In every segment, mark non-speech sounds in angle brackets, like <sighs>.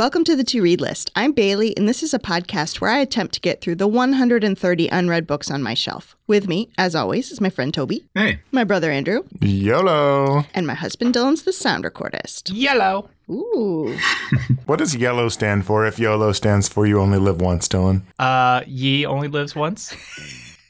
Welcome to the To Read List. I'm Bailey, and this is a podcast where I attempt to get through the 130 unread books on my shelf. With me, as always, is my friend Toby, Hey, my brother Andrew, YOLO. and my husband Dylan's the sound recordist. Yellow. Ooh. <laughs> What does yellow stand for if YOLO stands for you only live once, Dylan? Uh, Ye only lives once.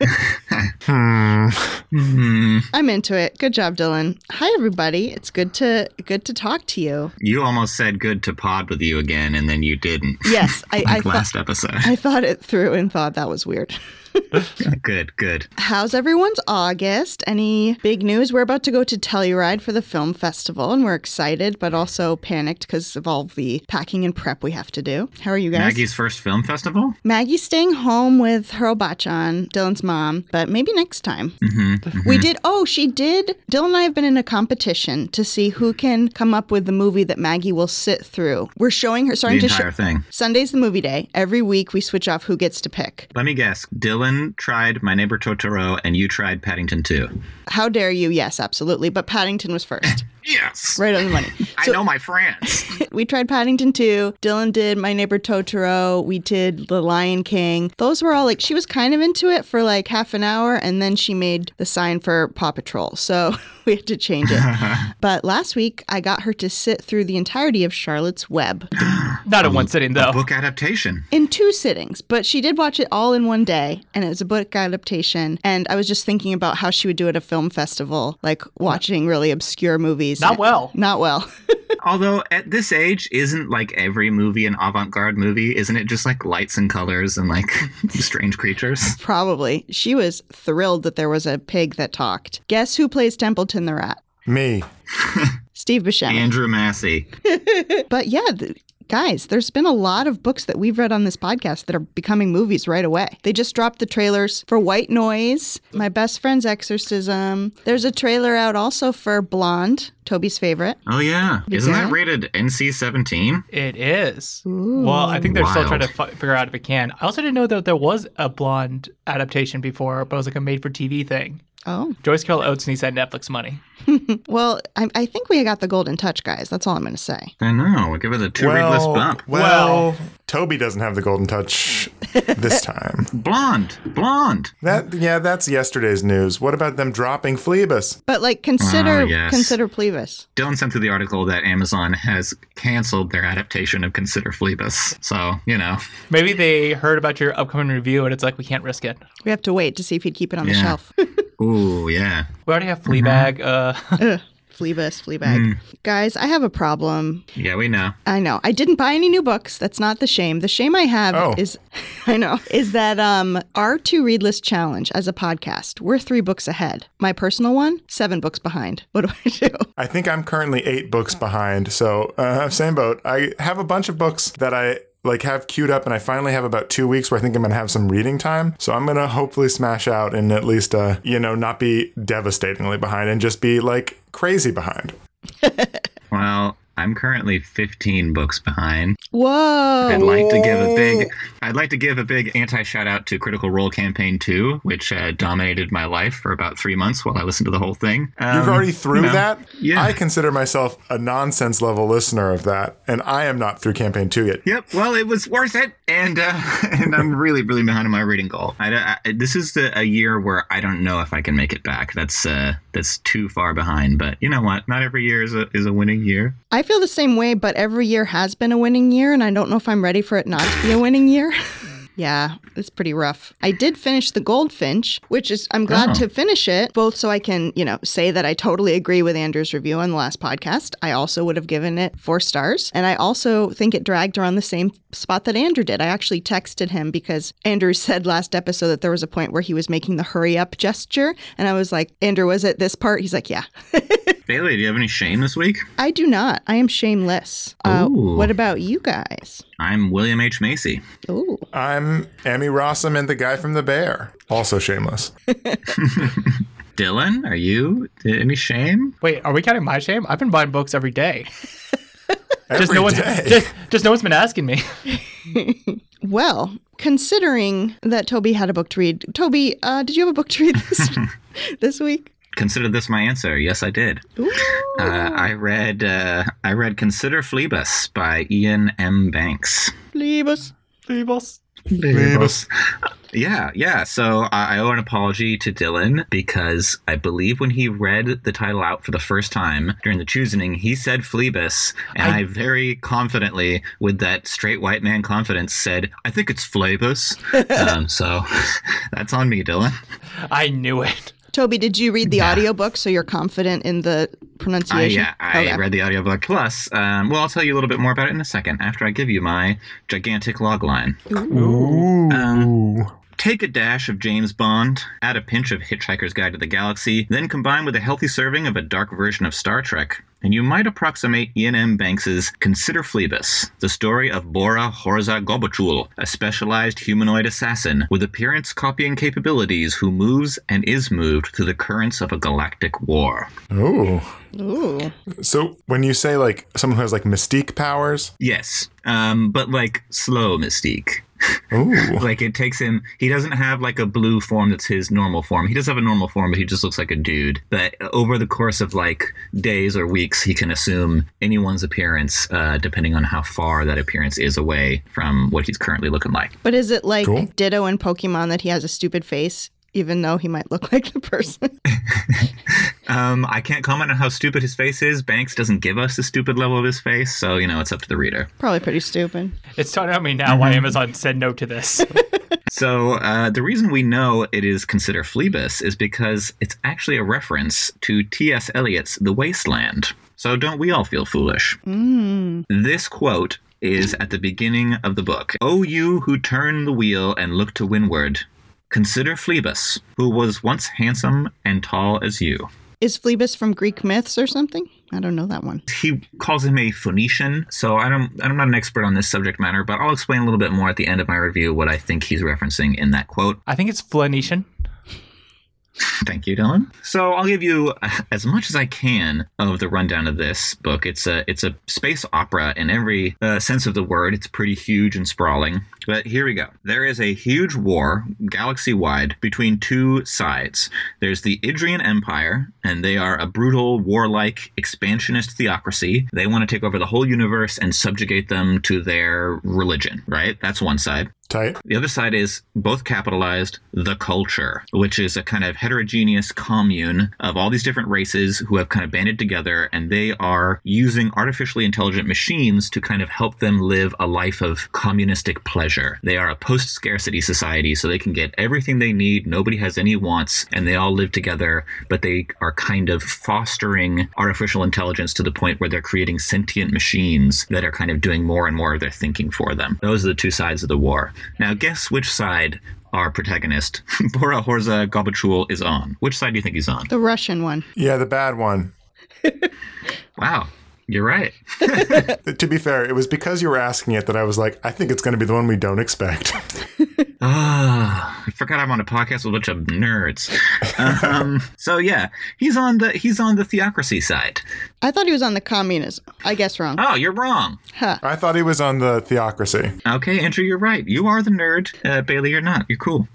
<laughs> Hmm. <laughs> hmm, I'm into it. Good job, Dylan. Hi everybody. It's good to good to talk to you. you almost said good to pod with you again, and then you didn't. Yes, I, <laughs> I Like thought last episode. I thought it through and thought that was weird. <laughs> good, good. How's everyone's August? Any big news? We're about to go to Telluride for the film festival, and we're excited, but also panicked because of all the packing and prep we have to do. How are you guys? Maggie's first film festival? Maggie's staying home with her Obachan, Dylan's mom, but maybe next time. Mm-hmm. We did. Oh, she did. Dylan and I have been in a competition to see who can come up with the movie that Maggie will sit through. We're showing her The starting to show. entire thing. Sunday's the movie day. Every week we switch off who gets to pick. Let me guess. Dylan tried My Neighbor Totoro, and you tried Paddington 2. How dare you? Yes, absolutely. But Paddington was first. <laughs> Yes! right on the money. <laughs> I know my friends. <laughs> we tried Paddington 2. Dylan did My Neighbor Totoro. We did The Lion King. Those were all like, she was kind of into it for like half an hour and then she made the sign for Paw Patrol. So <laughs> we had to change it. <laughs> but last week, I got her to sit through the entirety of Charlotte's Web <gasps> Not in one sitting though. Book adaptation. in two sittings, but she did watch it all in one day and it was a book adaptation. And I was just thinking about how she would do at a film festival, like watching really obscure movies. Not well. Not well. <laughs> Although at this age, isn't like every movie an avant-garde movie? Isn't it just like lights and colors and like <laughs> strange creatures? Probably. She was thrilled that there was a pig that talked. Guess who plays Templeton the Rat? Me. <laughs> Steve Buscemi. Andrew Massey. <laughs> But yeah, th- guys, there's been a lot of books that we've read on this podcast that are becoming movies right away. They just dropped the trailers for White Noise, My Best Friend's Exorcism. There's a trailer out also for Blonde, Toby's favorite. Oh yeah, isn't Yeah. that rated NC-17? It is. Well, I think they're still trying to fi- figure out if it can. I also didn't know that there was a blonde adaptation before, but it was like a made-for-TV thing. Oh, Joyce Carol Oates needs that Netflix money. <laughs> well, I, I think we got the golden touch, guys. That's all I'm going to say. I know. We'll give it a two-read list bump. well, Toby doesn't have the golden touch <laughs> this time. Blonde, blonde. That yeah, that's yesterday's news. What about them dropping Phlebas? But like, consider Ah, yes. consider Plevis. Dylan sent through the article that Amazon has canceled their adaptation of Consider Phlebas. So you know, Maybe they heard about your upcoming review and it's like we can't risk it. We have to wait to see if he'd keep it on the shelf. <laughs> ooh yeah. We already have Fleabag. Uh, <laughs> <laughs> Fleabus, Fleabag. Guys, I have a problem. Yeah, we know. I know. I didn't buy any new books. That's not the shame. The shame I have Oh. is <laughs> I know, is that um our two read list challenge as a podcast, we're three books ahead. My personal one, seven books behind. What do I do? I think I'm currently eight books behind. So uh, same boat. I have a bunch of books that I like have queued up, and I finally have about two weeks where I think I'm gonna have some reading time. So I'm gonna hopefully smash out and at least uh you know not be devastatingly behind and just be like crazy behind. <laughs> Well, I'm currently 15 books behind. Whoa. I'd like to give a big I'd like to give a big anti shout out to Critical Role Campaign 2, which uh, dominated my life for about 3 months while I listened to the whole thing. You've Um, already through no. that? Yeah. I consider myself a nonsense level listener of that, and I am not through campaign two yet. Yep. Well, it was worth it, and uh, <laughs> and I'm really, really behind on my reading goal. I, I- this is the, a year where I don't know if I can make it back. That's uh, that's too far behind. But you know what? Not every year is a is a winning year. I feel the same way, but every year has been a winning year, and I don't know if I'm ready for it not to be a winning year. <laughs> yeah, it's pretty rough. I did finish The Goldfinch, which is, I'm glad Oh. to finish it, both so I can, you know, say that I totally agree with Andrew's review on the last podcast. I also would have given it four stars, and I also think it dragged around the same spot that Andrew did. I actually texted him because Andrew <laughs> said last episode that there was a point where he was making the hurry up gesture, and I was like, Andrew, was it this part? He's like, yeah. <laughs> Bailey, do you have any shame this week? I do not. I am shameless. Uh, what about you guys? I'm William H Macy. Ooh. I'm Emmy Rossum and the guy from The Bear. Also shameless. <laughs> Dylan, are you any shame? wait, are we counting my shame? I've been buying books every day. <laughs> Every just no one's day. <laughs> just, just no one's been asking me. Well, considering that Toby had a book to read, Toby, uh, did you have a book to read this this week? Consider this my answer. Yes, I did. Uh, I read uh, I read Consider Phlebas by Iain M. Banks. Phlebas. Phlebas. Phlebas. Yeah, yeah. So I I owe an apology to Dylan because I believe when he read the title out for the first time during the choosing, he said Phlebas, and I, very confidently, with that straight white man confidence, said, "I think it's Phlebas." <laughs> um, so <laughs> that's on me, Dylan. I knew it. Toby, did you read the Yeah. audiobook so you're confident in the I, pronunciation? yeah, I Okay. read the audiobook. Plus, um, well, I'll tell you a little bit more about it in a second after I give you my gigantic log line. Ooh. Take a dash of James Bond, add a pinch of Hitchhiker's Guide to the Galaxy, then combine with a healthy serving of a dark version of Star Trek, and you might approximate Iain M. Banks's Consider Phlebas, the story of Bora Horza Gobuchul, a specialized humanoid assassin with appearance copying capabilities who moves and is moved through the currents of a galactic war. Ooh. Ooh. So when you say like someone who has like mystique powers, Yes, um, but like slow mystique. Ooh, <laughs> like it takes him he doesn't have like a blue form that's his normal form. He does have a normal form but he just looks like a dude. But over the course of like days or weeks he can assume anyone's appearance uh, depending on how far that appearance is away from what he's currently looking like. But is it like Cool. Ditto in Pokemon that he has a stupid face, even though he might look <laughs> like the person? <laughs> um, i can't comment on how stupid his face is banks doesn't give us the stupid level of his face so you know it's up to the reader Probably pretty stupid. It's telling on me now why Amazon said no to this. <laughs> So uh, the reason we know it is considered Phlebas is because it's actually a reference to T.S. Eliot's The Wasteland. So don't we all feel foolish? This quote is at the beginning of the book. O you who turn the wheel and look to windward, consider Phlebas, who was once handsome and tall as you. Is Phlebas from Greek myths or something? I don't know that one. he calls him a Phoenician. So I don't, I'm not an expert on this subject matter, but I'll explain a little bit more at the end of my review what I think he's referencing in that quote. I think it's Phoenician. Thank you, Dylan. So I'll give you as much as I can of the rundown of this book. It's a it's a space opera in every uh, sense of the word. It's pretty huge and sprawling. But here we go. There is a huge war, galaxy wide, between two sides. There's the Idiran Empire, and they are a brutal, warlike, expansionist theocracy. They want to take over the whole universe and subjugate them to their religion. Right? That's one side. Tight. The other side is both capitalized the culture, which is a kind of heterogeneous commune of all these different races who have kind of banded together and they are using artificially intelligent machines to kind of help them live a life of communistic pleasure. They are a post scarcity society, so they can get everything they need, nobody has any wants, and they all live together, but they are kind of fostering artificial intelligence to the point where they're creating sentient machines that are kind of doing more and more of their thinking for them. Those are the two sides of the war. Now, guess which side our protagonist, <laughs> Bora Horza Gobuchul, is on. Which side do you think he's on? The Russian one. Yeah, the bad one. <laughs> Wow, you're right. <laughs> To be fair, it was because you were asking it that I was like, I think it's going to be the one we don't expect. Ah, I forgot I'm on a podcast with a bunch of nerds. Um, so yeah, he's on the he's on the theocracy side. I thought he was on the communism. I guess wrong. Oh, you're wrong. Huh. I thought he was on the theocracy. Okay, Andrew, you're right. You are the nerd. Uh, Bailey, you're not. You're cool.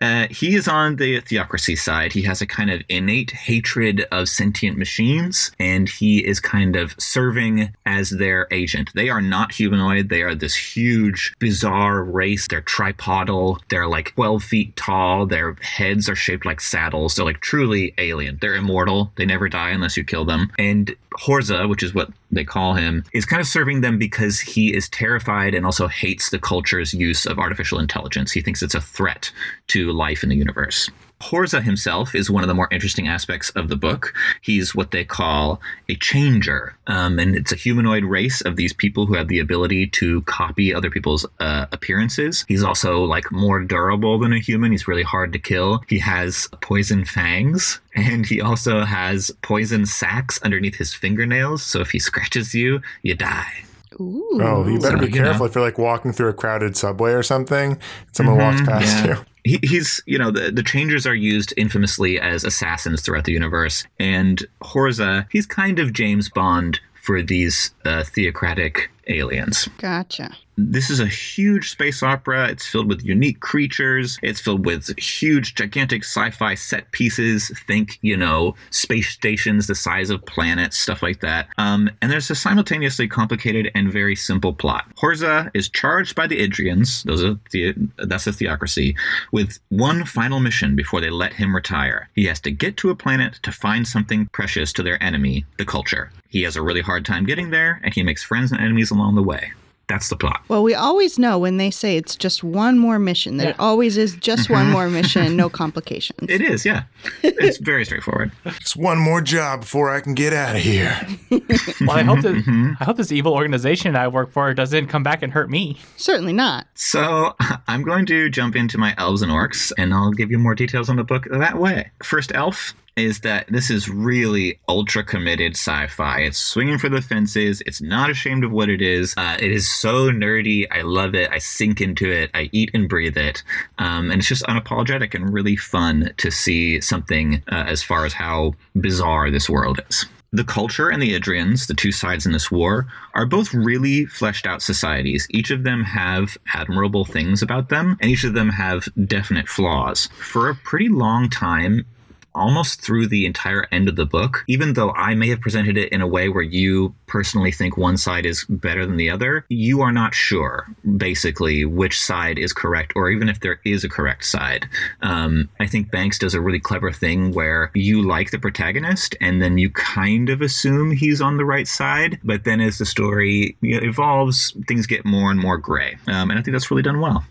Uh, he is on the theocracy side. He has a kind of innate hatred of sentient machines, and he is kind of serving as their agent. They are not humanoid. They are this huge, bizarre race. They're tripodal. They're like 12 feet tall. Their heads are shaped like saddles. They're like truly alien. They're immortal. They never die unless you kill them. And Horza, which is what they call him, is kind of serving them because he is terrified and also hates the culture's use of artificial intelligence. He thinks it's a threat to life in the universe. Horza himself is one of the more interesting aspects of the book. He's what they call a changer, um, and it's a humanoid race of these people who have the ability to copy other people's uh, appearances. He's also like more durable than a human. He's really hard to kill. He has poison fangs, and he also has poison sacs underneath his fingernails. So if he scratches you, you die. Ooh. Oh, you better So, be you know. careful if you're like walking through a crowded subway or something. Someone walks past yeah. you. he, he's you know the, the changers are used infamously as assassins throughout the universe and horza he's kind of james bond for these uh, theocratic aliens. Gotcha. This is a huge space opera. It's filled with unique creatures. It's filled with huge, gigantic sci fi set pieces. Think, you know, space stations the size of planets, stuff like that. Um, and there's a simultaneously complicated and very simple plot. Horza is charged by the Idirans, those are the, that's a theocracy, with one final mission before they let him retire. He has to get to a planet to find something precious to their enemy, the culture. He has a really hard time getting there, and he makes friends and enemies along the way. That's the plot. Well, we always know when they say it's just one more mission that Yeah. it always is just one <laughs> more mission, no complications. It is, yeah. It's very straightforward. It's one more job before I can get out of here. <laughs> Well, I hope that Mhm. I hope this evil organization I work for doesn't come back and hurt me. Certainly not. So I'm going to jump into my elves and orcs, and I'll give you more details on the book that way. First elf is that this is really ultra committed sci-fi. It's swinging for the fences. It's not ashamed of what it is. Uh, it is so nerdy. I love it. I sink into it. I eat and breathe it. Um, and it's just unapologetic and really fun to see something uh, as far as how bizarre this world is. The culture and the Idirans, the two sides in this war, are both really fleshed out societies. Each of them have admirable things about them, and each of them have definite flaws. For a pretty long time, almost through the entire end of the book, even though I may have presented it in a way where you personally think one side is better than the other, you are not sure, basically, which side is correct, or even if there is a correct side. Um, I think Banks does a really clever thing where you like the protagonist, and then you kind of assume he's on the right side, but then as the story evolves, things get more and more gray. Um, and I think that's really done well.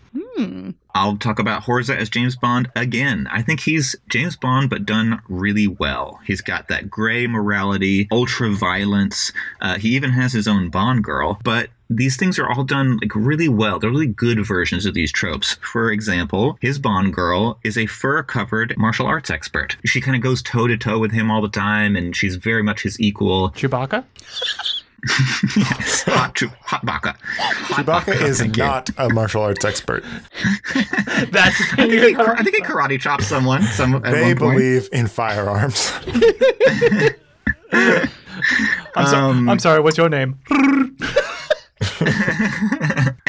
I'll talk about Horza as James Bond again. I think he's James Bond, but done really well. He's got that gray morality, ultra violence. Uh, he even has his own Bond girl, but these things are all done like really well. They're really good versions of these tropes. For example, his Bond girl is a fur-covered martial arts expert. She kind of goes toe to toe with him all the time, and she's very much his equal. Chewbacca? Yes, <laughs> hot, Chew- hot baka. Hot Chewbacca is thank you. not a martial arts expert. <laughs> That's <laughs> I think, he, I think he karate chopped someone. Some at They one point. believe in firearms. I'm, so- Um, I'm sorry, what's your name?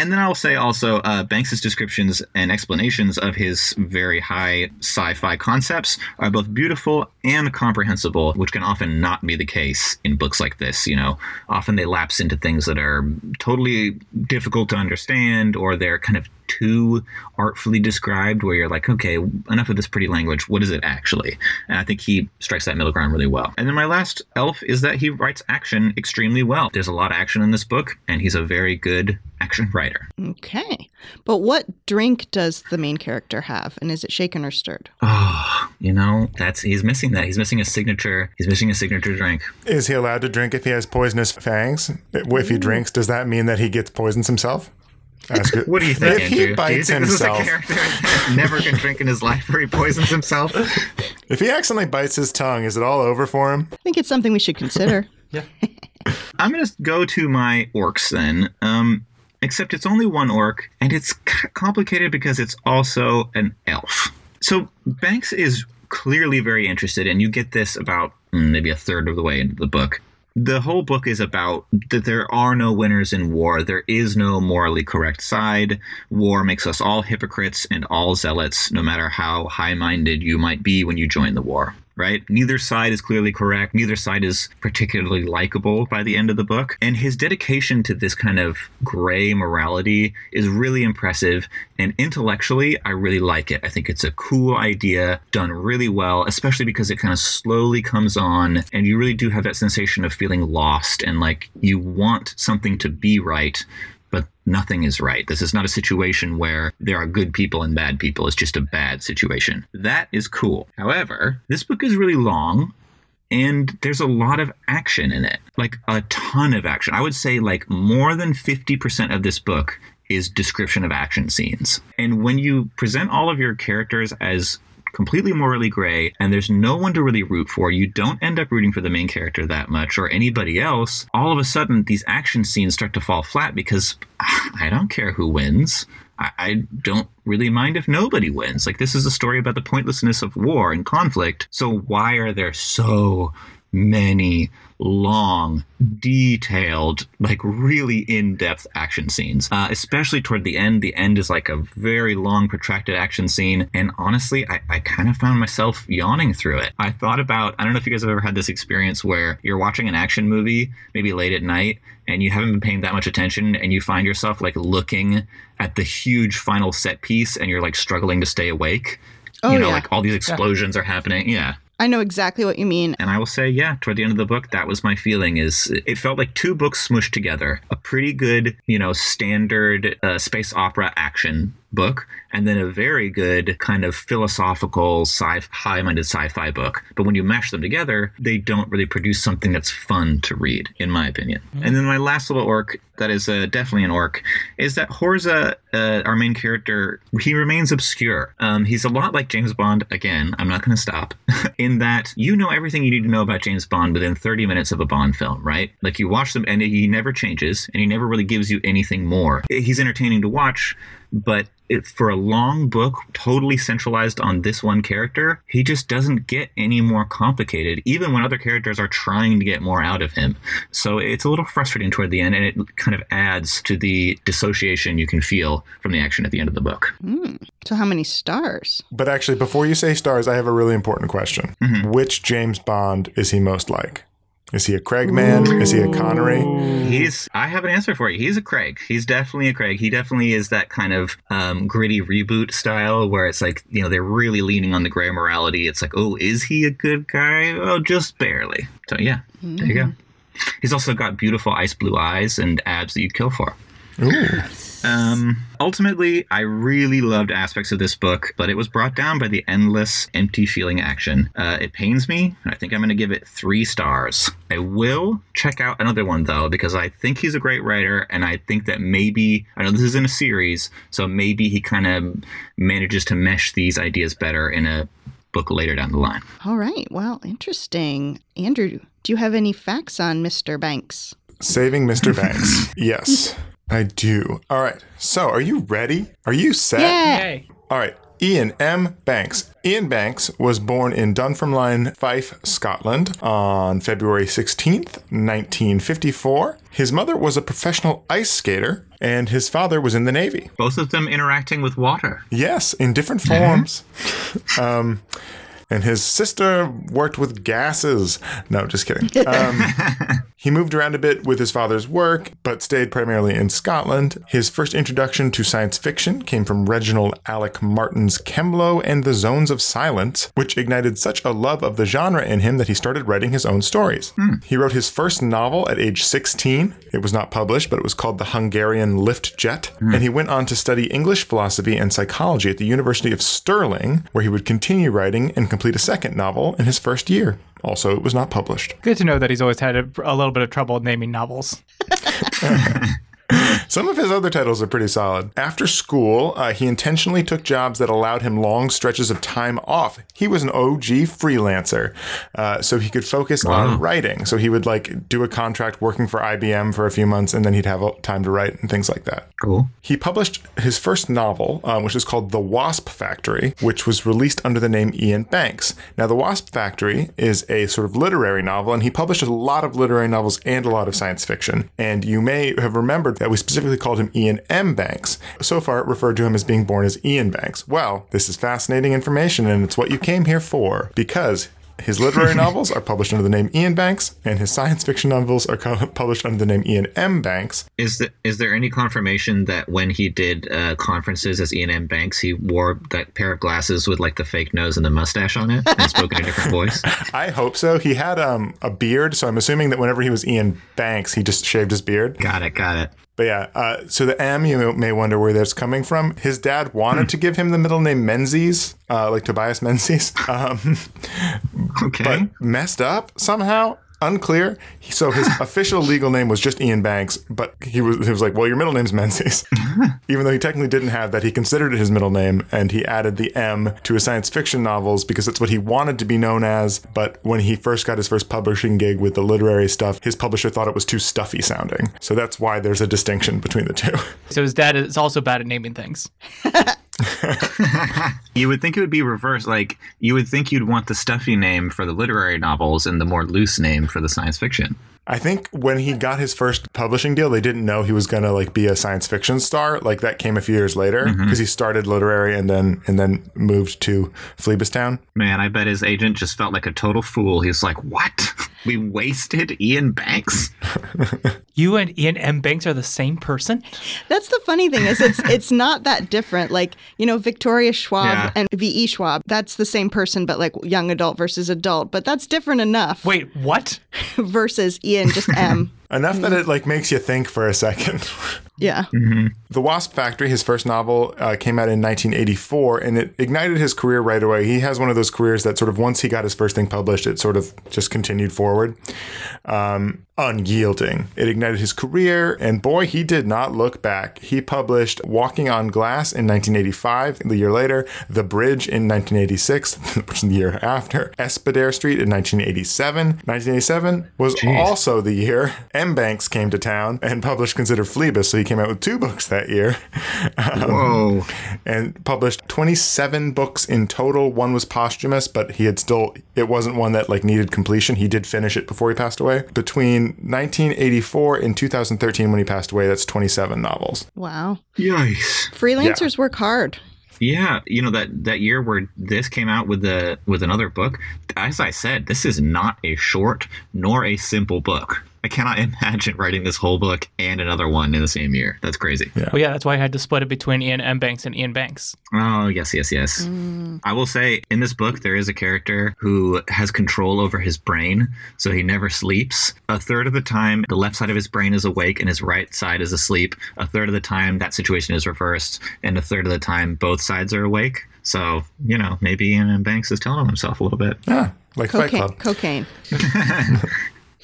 And then I'll say also uh, Banks's descriptions and explanations of his very high sci-fi concepts are both beautiful and comprehensible, which can often not be the case in books like this. You know, often they lapse into things that are totally difficult to understand, or they're kind of too artfully described, where you're like, okay, enough of this pretty language. What is it actually? And I think he strikes that middle ground really well. And then my last elf is that he writes action extremely well. There's a lot of action in this book, and he's a very good action writer. Okay. But what drink does the main character have? And is it shaken or stirred? Oh, <sighs> you know, that's he's missing that. He's missing a signature. He's missing a signature drink. Is he allowed to drink if he has poisonous fangs? If he drinks, does that mean that he gets poisons himself? Ask it. What do you think, If Andrew? he do you bites think himself, this is a character <laughs> never can drink in his life, or he poisons himself? if he accidentally bites his tongue, is it all over for him? I think it's something we should consider. <laughs> Yeah. I'm gonna go to my orcs then. Um, except it's only one orc, and it's complicated because it's also an elf. So Banks is clearly very interested, and you get this about mm, maybe a third of the way into the book. The whole book is about that there are no winners in war. There is no morally correct side. War makes us all hypocrites and all zealots, no matter how high minded you might be when you join the war right? Neither side is clearly correct. Neither side is particularly likable by the end of the book. And his dedication to this kind of gray morality is really impressive. And intellectually, I really like it. I think it's a cool idea, done really well, especially because it kind of slowly comes on. And you really do have that sensation of feeling lost and like you want something to be right. But nothing is right. This is not a situation where there are good people and bad people. It's just a bad situation. That is cool. However, this book is really long and there's a lot of action in it. Like a ton of action. I would say like more than 50% of this book is description of action scenes. And when you present all of your characters as completely morally gray and there's no one to really root for. You don't end up rooting for the main character that much or anybody else. All of a sudden these action scenes start to fall flat because <sighs> i don't care who wins. I, don't really mind if nobody wins. Like this is a story about the pointlessness of war and conflict. So why are there so many long, detailed, like really in depth action scenes, uh, especially toward the end. The end is like a very long, protracted action scene. And honestly, I, I kind of found myself yawning through it. I thought about, I don't know if you guys have ever had this experience where you're watching an action movie, maybe late at night, and you haven't been paying that much attention, and you find yourself like looking at the huge final set piece and you're like struggling to stay awake. Oh, you know, yeah. like all these explosions are happening. Yeah. I know exactly what you mean. And I will say, yeah, toward the end of the book, that was my feeling. Is it felt like two books smushed together, a pretty good, you know, standard uh, space opera action book, and then a very good kind of philosophical, sci- high-minded sci-fi book. But when you mash them together, they don't really produce something that's fun to read, in my opinion. And then my last little orc, that is uh, definitely an orc, is that Horza, uh, our main character, he remains obscure. Um, he's a lot like James Bond. Again, I'm not going to stop. <laughs> in that you know everything you need to know about James Bond within 30 minutes of a Bond film, right? Like you watch them, and he never changes, and he never really gives you anything more. He's entertaining to watch, but it, for a long book totally centralized on this one character, he just doesn't get any more complicated, even when other characters are trying to get more out of him. So it's a little frustrating toward the end, and it kind of adds to the dissociation you can feel from the action at the end of the book. Hmm. So, how many stars? But actually, before you say stars, I have a really important question. Mm-hmm. Which James Bond is he most like? Is he a Craig man? Is he a Connery? He's. I have an answer for you. He's a Craig. He's definitely a Craig. He definitely is that kind of um, gritty reboot style where it's like you know they're really leaning on the gray morality. It's like, oh, is he a good guy? Oh, just barely. So yeah, there you go. He's also got beautiful ice blue eyes and abs that you'd kill for. Ooh. Um, ultimately, I really loved aspects of this book, but it was brought down by the endless, empty feeling action. Uh, it pains me. And I think I'm going to give it three stars. I will check out another one, though, because I think he's a great writer, and I think that maybe, I know this is in a series, so maybe he kind of manages to mesh these ideas better in a book later down the line. All right. Well, interesting. Andrew, do you have any facts on Mr. Banks? Saving Mr. Banks. <laughs> yes, I do. All right. So, are you ready? Are you set? Yeah. Hey. All right. Iain M. Banks. Iain Banks was born in Dunfermline, Fife, Scotland on February 16th, 1954. His mother was a professional ice skater, and his father was in the Navy. Both of them interacting with water. Yes, in different forms. um, and his sister worked with gases. No, just kidding. <laughs> Um, he moved around a bit with his father's work, but stayed primarily in Scotland. His first introduction to science fiction came from Reginald Alec Martin's Kemlo and the Zones of Silence, which ignited such a love of the genre in him that he started writing his own stories. Hmm. He wrote his first novel at age 16. It was not published, but it was called The Hungarian Lift Jet. Hmm. And he went on to study English philosophy and psychology at the University of Stirling, where he would continue writing and complete a second novel in his first year. Also, it was not published. Good to know that he's always had a, a little bit of trouble naming novels. <laughs> Some of his other titles are pretty solid. After school, uh, he intentionally took jobs that allowed him long stretches of time off. He was an OG freelancer, uh, so he could focus on writing. So he would like do a contract working for IBM for a few months, and then he'd have time to write and things like that. Cool. He published his first novel, um, which is called The Wasp Factory, which was released under the name Iain Banks. Now, The Wasp Factory is a sort of literary novel, and he published a lot of literary novels and a lot of science fiction. And you may have remembered that we specifically called him Iain M. Banks. So far, it referred to him as being born as Iain Banks. Well, this is fascinating information, and it's what you came here for, because his literary <laughs> novels are published under the name Iain Banks, and his science fiction novels are co- <laughs> published under the name Iain M. Banks. Is the, is there any confirmation that when he did uh, conferences as Iain M. Banks, he wore that pair of glasses with like the fake nose and the mustache on it and spoke in a different voice? <laughs> I hope so. He had um, a beard, so I'm assuming that whenever he was Iain Banks, he just shaved his beard. Got it. Got it. But yeah, uh, so the M, you may wonder where that's coming from. His dad wanted to give him the middle name Menzies, uh, like Tobias Menzies, <laughs> um, Okay. but messed up somehow. Unclear. So his <laughs> official legal name was just Iain Banks, but he was he was like, "Well, your middle name's Menzies," <laughs> even though he technically didn't have that. He considered it his middle name, and he added the M to his science fiction novels because it's what he wanted to be known as. But when he first got his first publishing gig with the literary stuff, his publisher thought it was too stuffy sounding. So that's why there's a distinction between the two. So his dad is also bad at naming things. <laughs> <laughs> you would think it would be reversed. Like you would think you'd want the stuffy name for the literary novels and the more loose name for the science fiction. I think when he got his first publishing deal, they didn't know he was gonna like be a science fiction star. Like that came a few years later because Mm-hmm. he started literary and then and then moved to Phoebustown. Man, I bet his agent just felt like a total fool. He's like, "What? <laughs> We wasted Iain Banks." <laughs> You and Iain M. Banks are the same person? That's the funny thing is it's it's not that different. Like you know, Victoria Schwab Yeah. and V. E. Schwab. That's the same person, but like young adult versus adult. But that's different enough. Wait, what? <laughs> versus Iain just M. <laughs> Enough that it like makes you think for a second. <laughs> Yeah. The Wasp Factory, his first novel, uh, came out in 1984, and it ignited his career right away. He has one of those careers that sort of once he got his first thing published, it sort of just continued forward. Um, unyielding. It ignited his career, and boy, he did not look back. He published Walking on Glass in 1985, the year later, The Bridge in 1986, <laughs> which is the year after, Espedair Street in 1987. 1987 was also the year M. Banks came to town and published Consider Phlebas, so he came out with two books that year. Um, Whoa! and published 27 books in total. One was posthumous, but he had still, it wasn't one that like needed completion. He did finish it before he passed away. Between 1984 and 2013, when he passed away, that's 27 novels. Wow. Yikes! Freelancers work hard. Yeah, you know that that year where this came out with the with another book. As I said, this is not a short nor a simple book. I cannot <laughs> imagine writing this whole book and another one in the same year. That's crazy. Yeah. Well, yeah, that's why I had to split it between Iain M. Banks and Iain Banks. Oh, yes, yes, yes. Mm. I will say in this book, there is a character who has control over his brain, so he never sleeps. A third of the time, the left side of his brain is awake and his right side is asleep. A third of the time, that situation is reversed, and a third of the time, both sides are awake. So, you know, maybe Iain M. Banks is telling on himself a little bit. Yeah, like Fight Cocaine. Club. Cocaine. <laughs>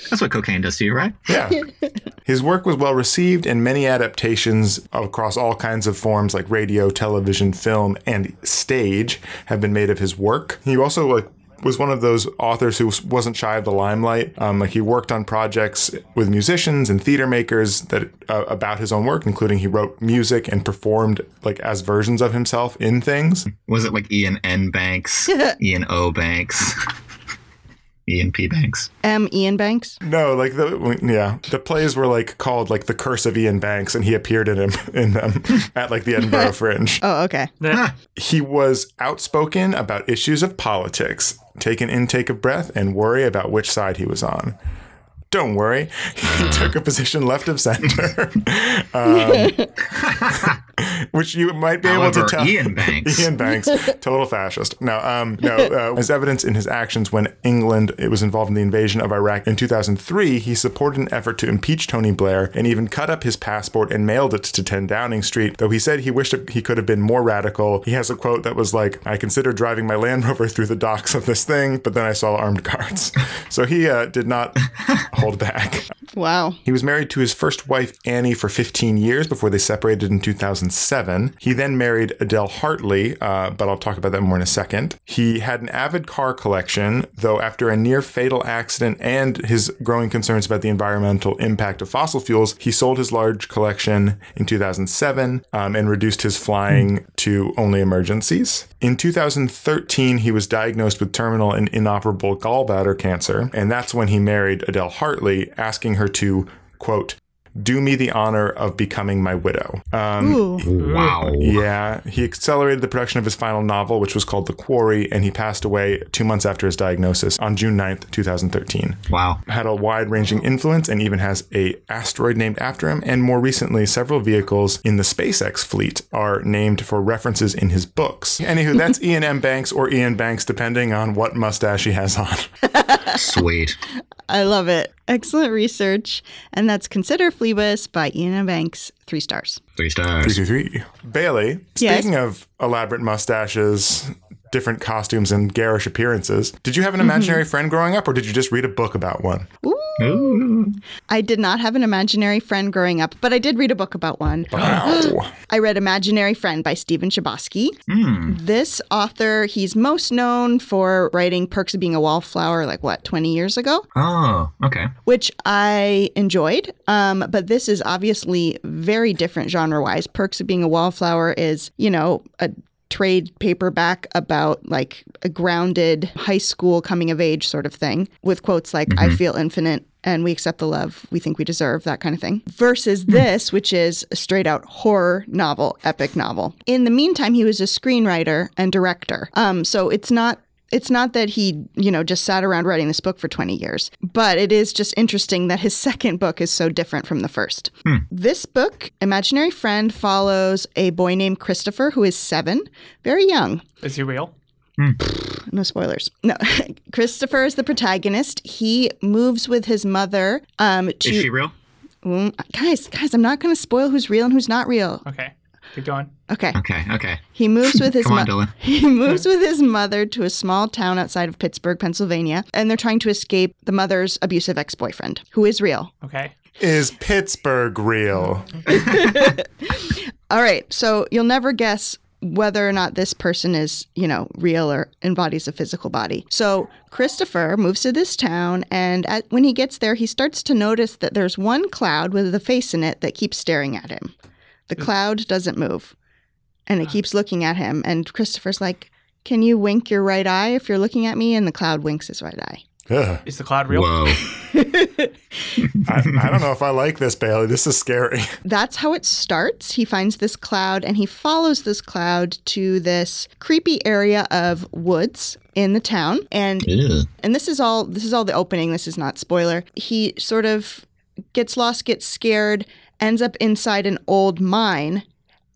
That's what cocaine does to you, right? Yeah. His work was well received, and many adaptations across all kinds of forms like radio, television, film, and stage have been made of his work. He also like was one of those authors who wasn't shy of the limelight. Um, like he worked on projects with musicians and theater makers that uh, about his own work, including he wrote music and performed like as versions of himself in things. Was it like Iain N. Banks, <laughs> Iain O. Banks, Iain P. Banks? M. Iain Banks. No, like the yeah, the plays were like called like the Curse of Iain Banks, and he appeared in him <laughs> in them <laughs> at like the Edinburgh Fringe. <laughs> Oh, okay. He was outspoken about issues of politics. Take an intake of breath and worry about which side he was on. Don't worry, he took a position left of center, <laughs> um, <laughs> which you might be able to tell. Iain Banks. <laughs> Iain Banks, total fascist. No, um, no. Uh, as evidence in his actions when England it was involved in the invasion of Iraq in 2003, he supported an effort to impeach Tony Blair and even cut up his passport and mailed it to 10 Downing Street. Though he said he wished he could have been more radical. He has a quote that was like, "I considered driving my Land Rover through the docks of this thing, but then I saw armed guards." So he uh, did not hold back. Wow. He was married to his first wife, Annie, for 15 years before they separated in 2007. He then married Adele Hartley, uh, but I'll talk about that more in a second. He had an avid car collection, though after a near fatal accident and his growing concerns about the environmental impact of fossil fuels, he sold his large collection in 2007 um, and reduced his flying to only emergencies. In 2013, he was diagnosed with terminal and inoperable gallbladder cancer, and that's when he married Adele Hartley, asking her to, quote, do me the honor of becoming my widow. Um, Ooh. Wow. yeah, he accelerated the production of his final novel, which was called The Quarry, and he passed away two months after his diagnosis on June 9th, 2013 Wow. had a wide-ranging influence and even has a asteroid named after him and more recently several vehicles in the SpaceX fleet are named for references in his books. Anywho, that's <laughs> Iain M. Banks or Iain Banks depending on what mustache he has on. Sweet. I love it. Excellent research. And that's Consider Phlebas by Iain Banks. Three stars. Three stars. 323. Bailey, Yes? speaking of elaborate mustaches, different costumes and garish appearances. Did you have an mm-hmm. imaginary friend growing up, or did you just read a book about one? Ooh. <laughs> I did not have an imaginary friend growing up, but I did read a book about one. <gasps> Wow. <gasps> I read Imaginary Friend by Stephen Chbosky. Hmm. This author, he's most known for writing Perks of Being a Wallflower, like what, 20 years ago? Oh, okay. which I enjoyed. Um, but this is obviously very different genre wise. Perks of Being a Wallflower is, you know, a trade paperback about like a grounded high school coming of age sort of thing with quotes like, I feel infinite. And we accept the love we think we deserve, that kind of thing. Versus this, which is a straight out horror novel, epic novel. In the meantime, he was a screenwriter and director. Um, so it's not it's not that he, you know, just sat around writing this book for 20 years, but it is just interesting that his <laughs> second book is so different from the first. This book, Imaginary Friend, follows a boy named Christopher who is seven, very young. Is he real? No spoilers. No, <laughs> Christopher is the protagonist. He moves with his mother um, to. Is she real? Mm, guys, guys, I'm not going to spoil who's real and who's not real. Okay. Keep going. Okay. Okay, okay. He moves with <laughs> his Come on, Dylan. <laughs> he moves with his mother to a small town outside of Pittsburgh, Pennsylvania, and they're trying to escape the mother's abusive ex-boyfriend, who is real. Okay. Is Pittsburgh real? <laughs> All right, so you'll never guess whether or not this person is, you know, real or embodies a physical body. So Christopher moves to this town, and at, when he gets there, he starts to notice that there's one cloud with a face in it that keeps staring at him. The cloud doesn't move, and it keeps looking at him. And Christopher's like, "Can you wink your right eye if you're looking at me?" And the cloud winks his right eye. Ugh. Is the cloud real? Whoa. <laughs> I, I don't know if I like this, Bailey. This is scary. <laughs> that's how it starts. He finds this cloud and he follows this cloud to this creepy area of woods in the town. And Ew. and this is all this is all the opening. This is not spoiler. He sort of gets lost, gets scared, ends up inside an old mine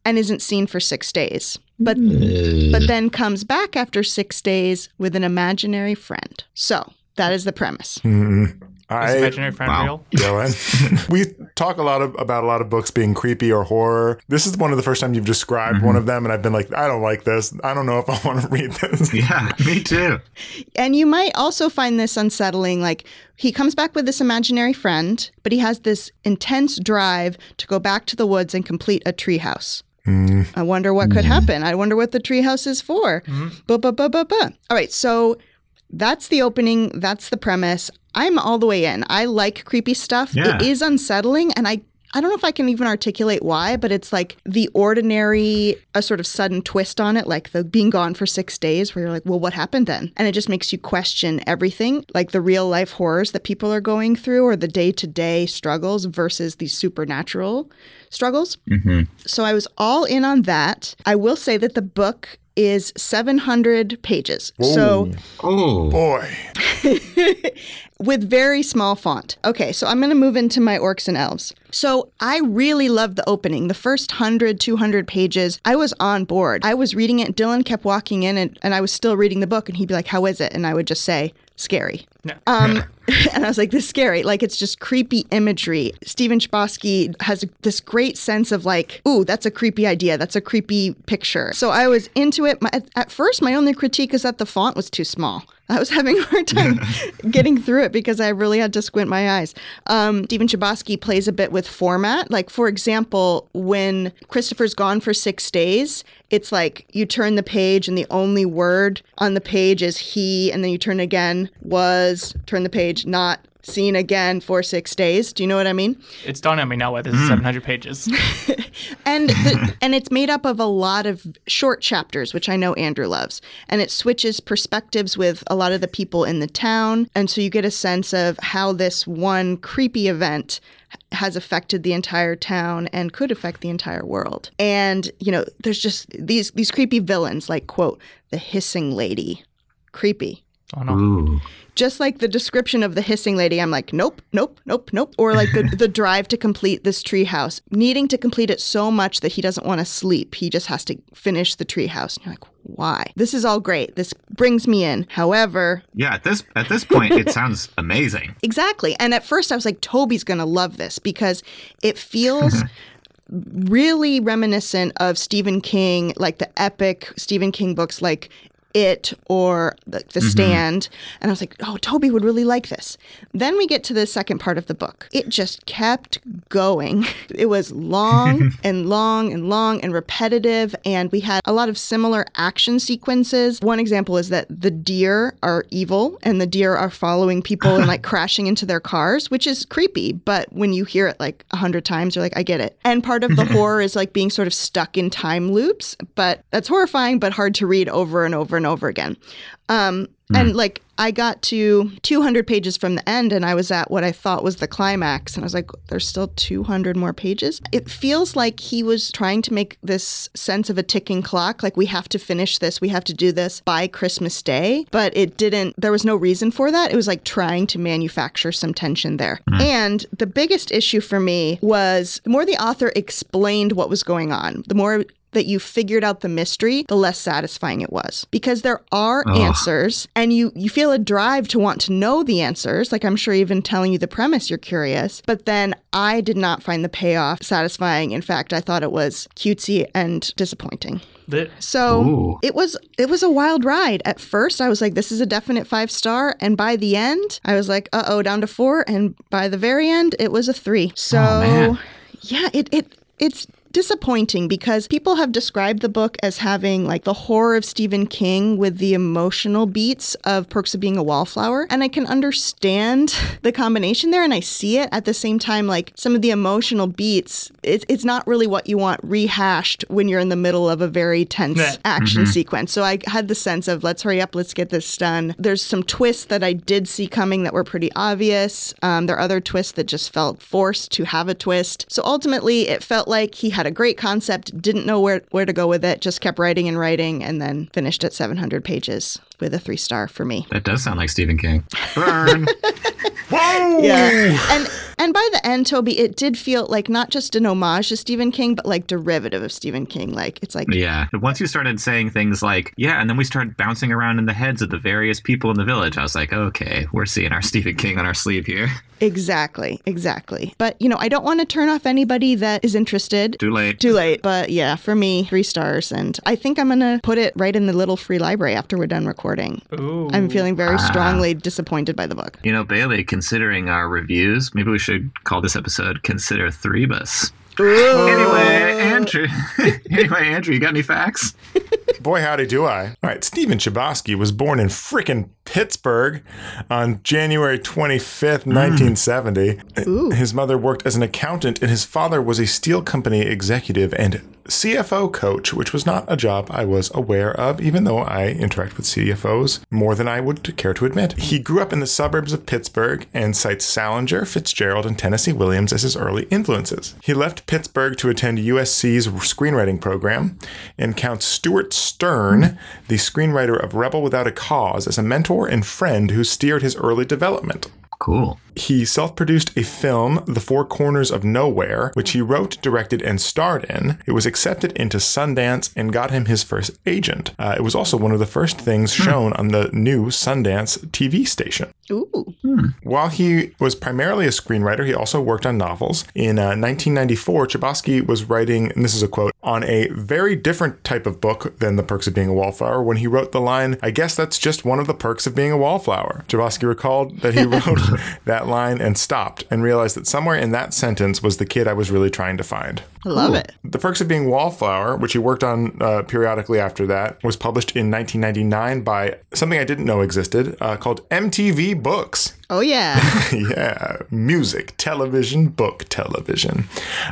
and isn't seen for 6 days. But but then comes back after 6 days with an imaginary friend. So, that is the premise. Mm-hmm. Is I, imaginary friend Wow. real? Dylan. <laughs> we talk a lot of, about a lot of books being creepy or horror. This is one of the first time you've described one mm-hmm. of them, and I've been like, I don't like this. I don't know if I <laughs> want to read this. Yeah, me too. And you might also find this unsettling. Like, he comes back with this imaginary friend, but he has this intense drive to go back to the woods and complete a treehouse. Mm. I wonder what could mm. happen. I wonder what the treehouse is for. Buh, buh, buh, buh, buh. All right, so that's the opening. That's the premise. I'm all the way in. I like creepy stuff. Yeah. It is unsettling, and I. I don't know if I can even articulate why, but it's like the ordinary, a sort of sudden twist on it, like the being gone for six days, where you're like, well, what happened then? And it just makes you question everything, like the real life horrors that people are going through or the day to day struggles versus these supernatural struggles. Mm-hmm. So I was all in on that. I will say that the book is 700 pages. So Oh. Boy. <laughs> with very small font. Okay, so I'm going to move into my orcs and elves. So I really loved the opening. The first 100, 200 pages, I was on board. I was reading it. Dylan kept walking in and, and I was still reading the book and he'd be like, How is it? And I would just say, Scary. No. <laughs> Um, <laughs> and I was like, this is scary. Like, it's just creepy imagery. Stephen Chbosky has this great sense of like, ooh, that's a creepy idea. That's a creepy picture. So I was into it. My, at, at first, my only critique is that the font was too small. I was having a hard time <laughs> getting through it because I really had to squint my eyes. Um, Stephen Chbosky plays a bit with format. Like, for example, when Christopher's gone for six days, it's like you turn the page and the only word on the page is he, and then you turn again, was, turn the page, not seen again for six days. Do you know what I mean? It's dawned on me now why this is hmm. 700 pages. <laughs> <laughs> And the, and it's made up of a lot of short chapters, which I know Andrew loves. And it switches perspectives with a lot of the people in the town, and so you get a sense of how this one creepy event has affected the entire town and could affect the entire world. And you know, there's just these these creepy villains, like quote the hissing lady, creepy. Oh no. Ooh. Just like the description of the hissing lady, I'm like, nope, nope, nope, nope. Or like the, the drive to complete this treehouse, needing to complete it so much that he doesn't want to sleep. He just has to finish the treehouse. And you're like, why? This is all great. This brings me in. However, Yeah, at this at this point it sounds <laughs> amazing. Exactly. And at first I was like, Toby's going to love this because it feels <laughs> really reminiscent of Stephen King, like the epic Stephen King books like It or The, the Mm-hmm. Stand. And I was like, oh, Toby would really like this. Then we get to the second part of the book. It just kept going. <laughs> It was long <laughs> and long and long and repetitive. And we had a lot of similar action sequences. One example is that the deer are evil and the deer are following people and like <laughs> crashing into their cars, which is creepy. But when you hear it like a hundred times, you're like, I get it. And part of the horror is like being sort of stuck in time loops, but that's horrifying, but hard to read over and over and over again. Um, And like I got to 200 pages from the end and I was at what I thought was the climax. And I was like, there's still 200 more pages. It feels like he was trying to make this sense of a ticking clock. Like we have to finish this, we have to do this by Christmas Day. But it didn't, there was no reason for that. It was like trying to manufacture some tension there. And the biggest issue for me was the more the author explained what was going on, the more that you figured out the mystery, the less satisfying it was. Because there are answers and you you feel a drive to want to know the answers. Like I'm sure even telling you the premise you're curious, but then I did not find the payoff satisfying. In fact, I thought it was cutesy and disappointing. The- So Ooh. it was it was a wild ride. At first, I was like, "This is a definite five star," and by the end, I was like, "Uh oh, down to four. And by the very end, it was a three. So man. yeah, it it it's disappointing because people have described the book as having like the horror of Stephen King with the emotional beats of Perks of Being a Wallflower. And I can understand <laughs> the combination there and I see it at the same time, like some of the emotional beats, it's, it's not really what you want rehashed when you're in the middle of a very tense Yeah. action sequence. So I had the sense of let's hurry up, let's get this done. There's some twists that I did see coming that were pretty obvious. Um, there are other twists that just felt forced to have a twist. So ultimately, it felt like he had a great concept, didn't know where, where to go with it, just kept writing and writing, and then finished at 700 pages with a three star for me. That does sound like Stephen King. <laughs> Burn. Whoa! Yeah. and and by the end, Toby, it did feel like not just an homage to Stephen King, but like derivative of Stephen King. Like it's like yeah. Once you started saying things like, yeah, and then we started bouncing around in the heads of the various people in the village, I was like, okay, we're seeing our Stephen King on our sleeve here. Exactly, exactly. But you know, I don't want to turn off anybody that is interested. Too late. Too late. But yeah, for me, three stars. And I think I'm going to put it right in the little free library after we're done recording. Ooh. I'm feeling very ah. strongly disappointed by the book. You know, Bailey, considering our reviews, maybe we should call this episode Consider Three Threebus. Anyway, uh. Andrew. <laughs> anyway, Andrew, you got any facts? Boy, howdy do I. All right, Stephen Chbosky was born in frickin' Pittsburgh on January 25th, 1970. Hmm. His mother worked as an accountant, and his father was a steel company executive and CFO coach, which was not a job I was aware of, even though I interact with CFOs more than I would care to admit. He grew up in the suburbs of Pittsburgh and cites Salinger, Fitzgerald, and Tennessee Williams as his early influences. He left Pittsburgh to attend USC's screenwriting program and counts Stewart Stern, the screenwriter of Rebel Without a Cause, as a mentor and friend who steered his early development. Cool. He self produced a film, The Four Corners of Nowhere, which he wrote, directed, and starred in. It was accepted into Sundance and got him his first agent. Uh, it was also one of the first things shown on the new Sundance TV station. Ooh. While he was primarily a screenwriter, he also worked on novels. In uh, 1994, Chbosky was writing, and this is a quote, on a very different type of book than The Perks of Being a Wallflower when he wrote the line, I guess that's just one of the perks of being a wallflower. Chbosky recalled that he <laughs> wrote that line and stopped and realized that somewhere in that sentence was the kid I was really trying to find. I love it. The Perks of Being Wallflower, which he worked on uh, periodically after that, was published in 1999 by something I didn't know existed uh, called MTV Books. <laughs> Oh, yeah. yeah, music, television, book, television.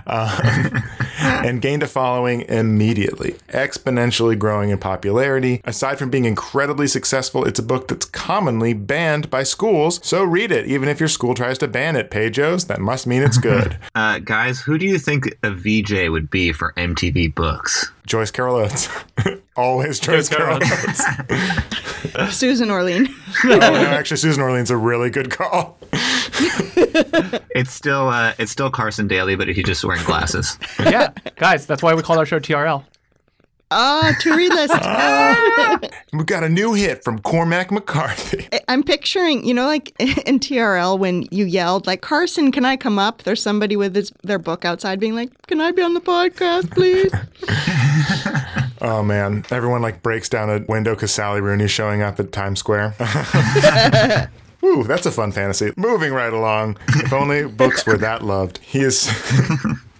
Um, <laughs> and gained a following immediately, exponentially growing in popularity. Aside from being incredibly successful, it's a book that's commonly banned by schools, so read it. Even if your school tries to ban it, Pejos, that must mean it's good. <laughs> Uh, guys, who do you think a VJ would be for MTV Books? Joyce Carol Oates. <laughs> Always Joyce, Joyce Carol Carol Oates. <laughs> <laughs> Susan Orlean. oh, no, actually, Susan Orlean's a really good call. It's still uh, it's still Carson Daly, but he's just wearing glasses. yeah, guys, that's why we call our show TRL. Ah, to read list. <laughs> <laughs> We got a new hit from Cormac McCarthy. <laughs> I'm picturing, you know, like in TRL when you yelled, like, Carson, can I come up? There's somebody with his, their book outside being like, can I be on the podcast, please? Oh man, everyone like breaks down a window because Sally Rooney's showing up at Times Square. Ooh, that's a fun fantasy. Moving right along. If only books were that loved. He is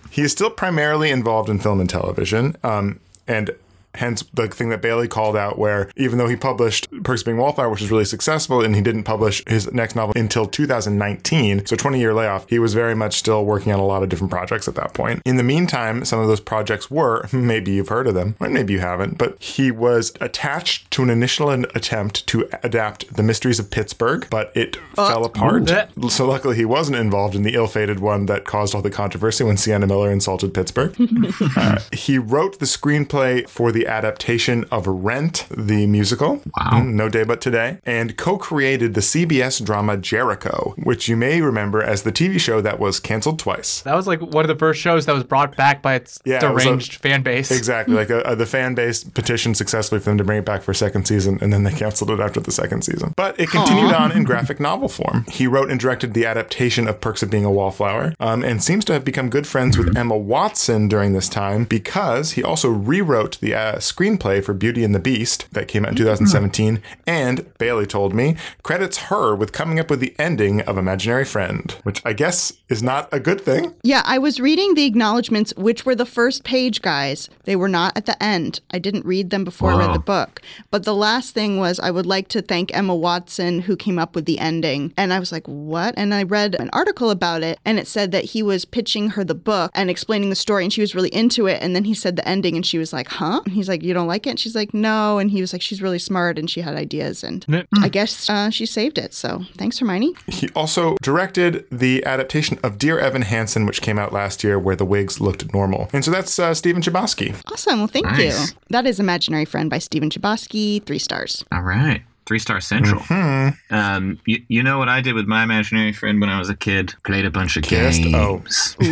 he is still primarily involved in film and television. Um, and Hence the thing that Bailey called out, where even though he published Perks of Being Wallflower, which was really successful, and he didn't publish his next novel until 2019, so 20 year layoff, he was very much still working on a lot of different projects at that point. In the meantime, some of those projects were, <laughs> maybe you've heard of them, or maybe you haven't, but he was attached to an initial attempt to adapt The Mysteries of Pittsburgh, but it fell apart. Ooh. So luckily he wasn't involved in the ill fated one that caused all the controversy when Sienna Miller insulted Pittsburgh. <laughs> uh, he wrote the screenplay for the the adaptation of Rent, the musical. Wow. No Day But Today. And co created the CBS drama Jericho, which you may remember as the TV show that was canceled twice. That was like one of the first shows that was brought back by its yeah, deranged it a, fan base. Exactly. like uh, uh, the fan base petitioned successfully for them to bring it back for a second season, and then they canceled it after the second season. But it continued Aww. on in graphic novel form. He wrote and directed the adaptation of Perks of Being a Wallflower, um, and seems to have become good friends with Emma Watson during this time because he also rewrote the uh, screenplay for Beauty and the Beast that came out in 2017, and Bailey told me credits her with coming up with the ending of Imaginary Friend, which I guess is not a good thing. Yeah, I was reading the acknowledgments, which were the first page, guys. They were not at the end. I didn't read them before wow. I read the book. But the last thing was I would like to thank Emma Watson, who came up with the ending. And I was like, what? And I read an article about it, and it said that he was pitching her the book and explaining the story, and she was really into it. And then he said the ending, and she was like, huh? And he's like, you don't like it? And she's like, no. And he was like, she's really smart and she had ideas. And I guess uh, she saved it. So thanks, Hermione. He also directed the adaptation of Dear Evan Hansen, which came out last year, where the wigs looked normal. And so that's uh, Stephen Chbosky. Awesome. Well, thank nice. you. That is Imaginary Friend by Stephen Chbosky. Three stars. All right. Three Star Central. Mm-hmm. Um, you, you know what I did with my imaginary friend when I was a kid? Played a bunch of Kissed? games. <laughs>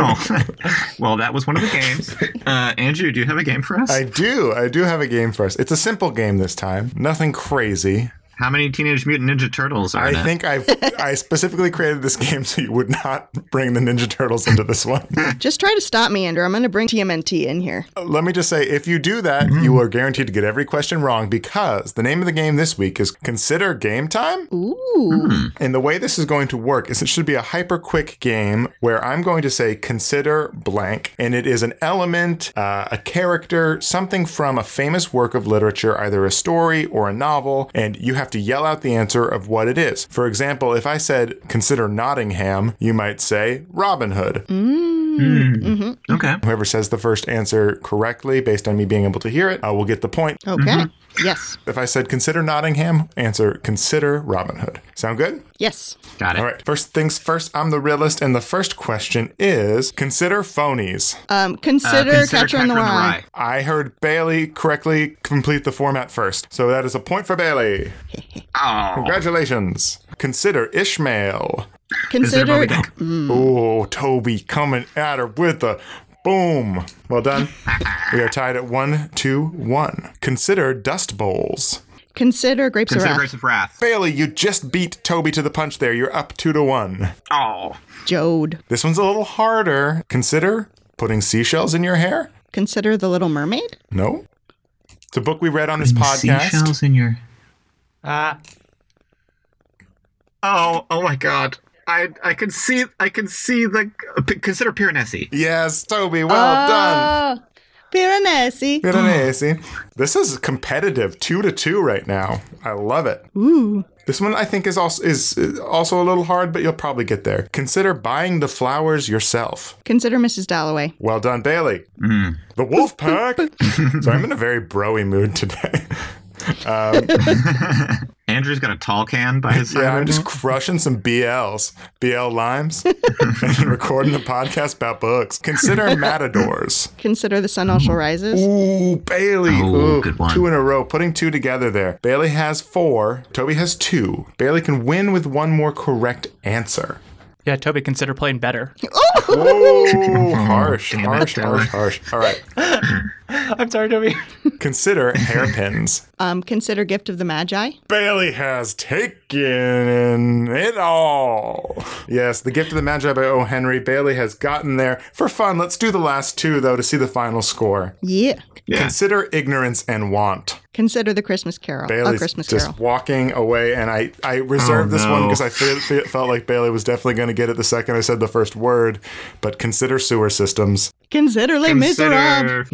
Oh. <laughs> well, that was one of the games. Uh, Andrew, do you have a game for us? I do. I do have a game for us. It's a simple game this time. Nothing crazy. How many Teenage Mutant Ninja Turtles are I there? think I <laughs> I specifically created this game so you would not bring the Ninja Turtles into this one. <laughs> Just try to stop me, Andrew. I'm going to bring TMNT in here. Let me just say, if you do that, mm-hmm. you are guaranteed to get every question wrong because the name of the game this week is Consider Game Time. Ooh. Mm. And the way this is going to work is it should be a hyper quick game where I'm going to say consider blank, and it is an element, uh, a character, something from a famous work of literature, either a story or a novel, and you have have to yell out the answer of what it is. For example, if I said, consider Nottingham, you might say Robin Hood. Mm. Mm-hmm. Okay. Whoever says the first answer correctly, based on me being able to hear it, uh, will get the point. Okay. Mm-hmm. Yes. If I said consider Nottingham, answer consider Robin Hood. Sound good? Yes. Got it. All right. First things first, I'm the realist, and the first question is consider phonies. Um, consider, uh, consider Catcher, in the Rye. I heard Bailey correctly complete the format first. So that is a point for Bailey. <laughs> oh. Congratulations. Consider Ishmael. Consider. Mm. Oh, Toby coming at her with a boom. Well done. <laughs> we are tied at one, two, one. Consider Dust Bowls. Consider Grapes Consider of Wrath. Grapes of Wrath. Bailey, you just beat Toby to the punch there. You're up two to one. Oh. Jode. This one's a little harder. Consider putting seashells in your hair. Consider The Little Mermaid. No. It's a book we read on this podcast. Seashells in your. Ah. Oh, oh my God. I I can see I can see the consider Piranesi. Yes, Toby, well oh, done. Piranesi. Piranesi. This is competitive, two to two right now. I love it. Ooh. This one I think is also is also a little hard, but you'll probably get there. Consider buying the flowers yourself. Consider Mrs. Dalloway. Well done, Bailey. Mm. The Wolf Pack. <laughs> so I'm in a very broy mood today. <laughs> Um, <laughs> Andrew's got a tall can by his side. Yeah, I'm just crushing some BLs, BL limes, <laughs> and recording a podcast about books. Consider <laughs> Matadors. Consider The Sun Also Rises. Ooh, Bailey. Oh, Ooh, good one. Two in a row. Putting two together there. Bailey has four. Toby has two. Bailey can win with one more correct answer. Yeah, Toby, consider playing better. Oh, harsh, harsh, harsh, harsh. All right. <laughs> I'm sorry, Toby. <laughs> Consider hairpins. Um, consider Gift of the Magi. Bailey has taken it all. Yes, The Gift of the Magi by O. Henry. Bailey has gotten there. For fun, let's do the last two, though, to see the final score. Yeah. Yeah. Consider ignorance and want. Consider the Christmas Carol. Bailey's a Christmas just Carol. walking away, and I, I reserved Oh, this one because I fe- fe- felt like Bailey was definitely going to get it the second I said the first word. But consider sewer systems. Consider Les Miserables.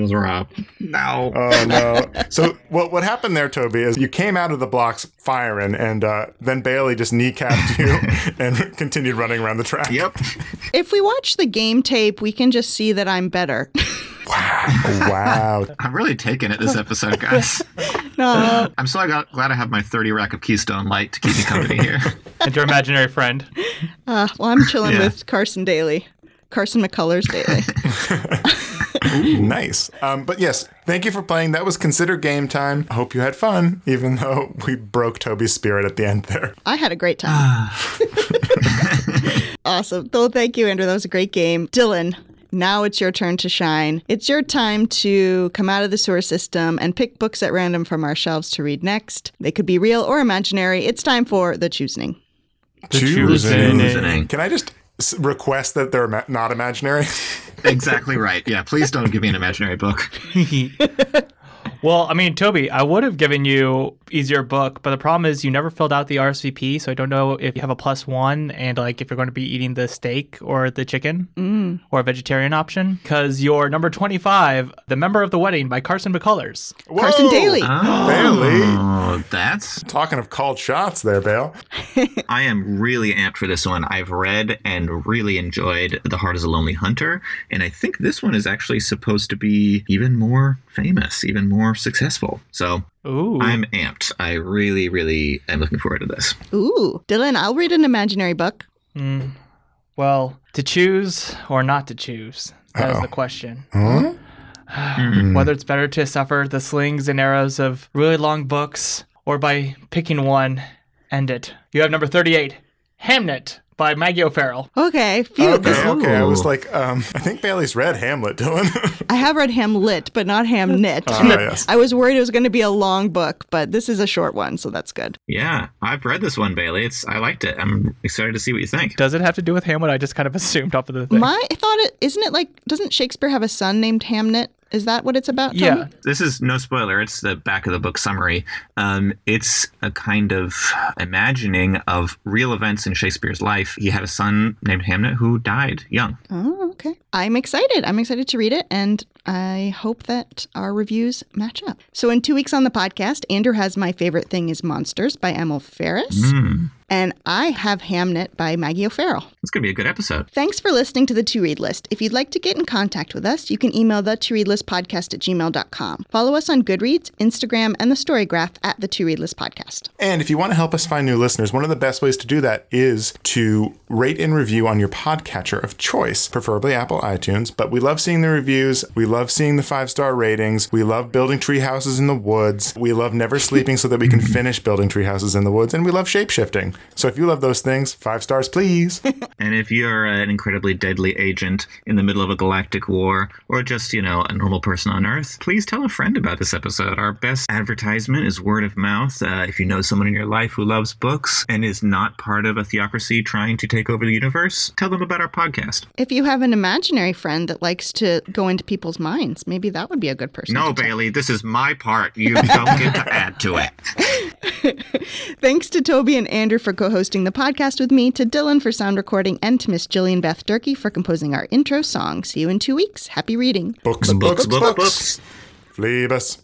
Miserables. No. Oh no! so what what happened there, Toby, is you came out of the blocks firing, and uh, then Bailey just kneecapped you <laughs> and continued running around the track. Yep. If we watch the game tape, we can just see that I'm better. Wow. Wow. <laughs> I'm really taking it this episode, guys. <laughs> no. I'm so glad glad I have my 30 rack of Keystone Light to keep me company here. And your imaginary friend. Uh, well, I'm chilling Yeah. with Carson Daly. Carson McCullers Daly. Nice. Um, but yes, thank you for playing. That was considered game time. I hope you had fun, even though we broke Toby's spirit at the end there. I had a great time. <sighs> awesome. Well, thank you, Andrew. That was a great game. Dylan, now it's your turn to shine. It's your time to come out of the sewer system and pick books at random from our shelves to read next. They could be real or imaginary. It's time for the choosing. choosing. Choosing. Can I just s- request that they're not imaginary? exactly right. Yeah, please don't give me an imaginary book. <laughs> Well, I mean, Toby, I would have given you easier book, but the problem is you never filled out the RSVP, so I don't know if you have a plus one and like if you're going to be eating the steak or the chicken mm. or a vegetarian option. Because your number twenty-five, "The Member of the Wedding" by Carson McCullers. Carson Whoa! Daly. Oh, <gasps> Bailey. Oh, that's. Talking of called shots there, Bale. <laughs> I am really amped for this one. I've read and really enjoyed The Heart is a Lonely Hunter, and I think this one is actually supposed to be even more famous, even more successful. So Ooh, I'm amped. I really, really am looking forward to this. Ooh. Dylan, I'll read an imaginary book. Mm. well, to choose or not to choose. That is Uh-oh. the question. Huh? Whether it's better to suffer the slings and arrows of really long books or by picking one, end it. You have number 38, Hamnet by Maggie O'Farrell. Okay. Phew, Okay, this- okay. I was like, um, I think Bailey's read Hamlet, Dylan. <laughs> I have read Hamlet, but not Hamnet. Ah, yes. I was worried it was going to be a long book, but this is a short one, so that's good. Yeah, I've read this one, Bailey. It's I liked it. I'm excited to see what you think. Does it have to do with Hamlet? I just kind of <laughs> assumed off of the thing. My I thought it isn't it like doesn't Shakespeare have a son named Hamnet? Is that what it's about? Tommy? yeah. This is no spoiler. It's the back of the book summary. Um, it's a kind of imagining of real events in Shakespeare's life. He had a son named Hamnet who died young. Oh, okay. I'm excited. I'm excited to read it, and I hope that our reviews match up. So, in two weeks on the podcast, Andrew has My Favorite Thing is Monsters by Emil Ferris, Mm, and I have Hamnet by Maggie O'Farrell. it's gonna be a good episode. Thanks for listening to the To Read List. If you'd like to get in contact with us, you can email the To Read List podcast at gmail.com. Follow us on Goodreads, Instagram, and the Storygraph at the To Read List podcast. And if you want to help us find new listeners, one of the best ways to do that is to rate and review on your podcatcher of choice, preferably Apple iTunes. But we love seeing the reviews. We love seeing the five star ratings. We love building tree houses in the woods. We love never sleeping so that we can <laughs> finish building tree houses in the woods. And we love shape shifting. So if you love those things, five stars, please. <laughs> And if you're an incredibly deadly agent in the middle of a galactic war, or just, you know, a normal person on Earth, please tell a friend about this episode. Our best advertisement is word of mouth. Uh, if you know someone in your life who loves books and is not part of a theocracy trying to take over the universe, tell them about our podcast. If you have an imaginary friend that likes to go into people's minds, maybe that would be a good person. No, to tell. Bailey, this is my part. You don't get to add to it. <laughs> Thanks to Toby and Andrew for co hosting the podcast with me, to Dylan for sound recording, and to Miss Jillian Beth Durkee for composing our intro song. See you in two weeks. Happy reading. Books, books, books. Phlebas.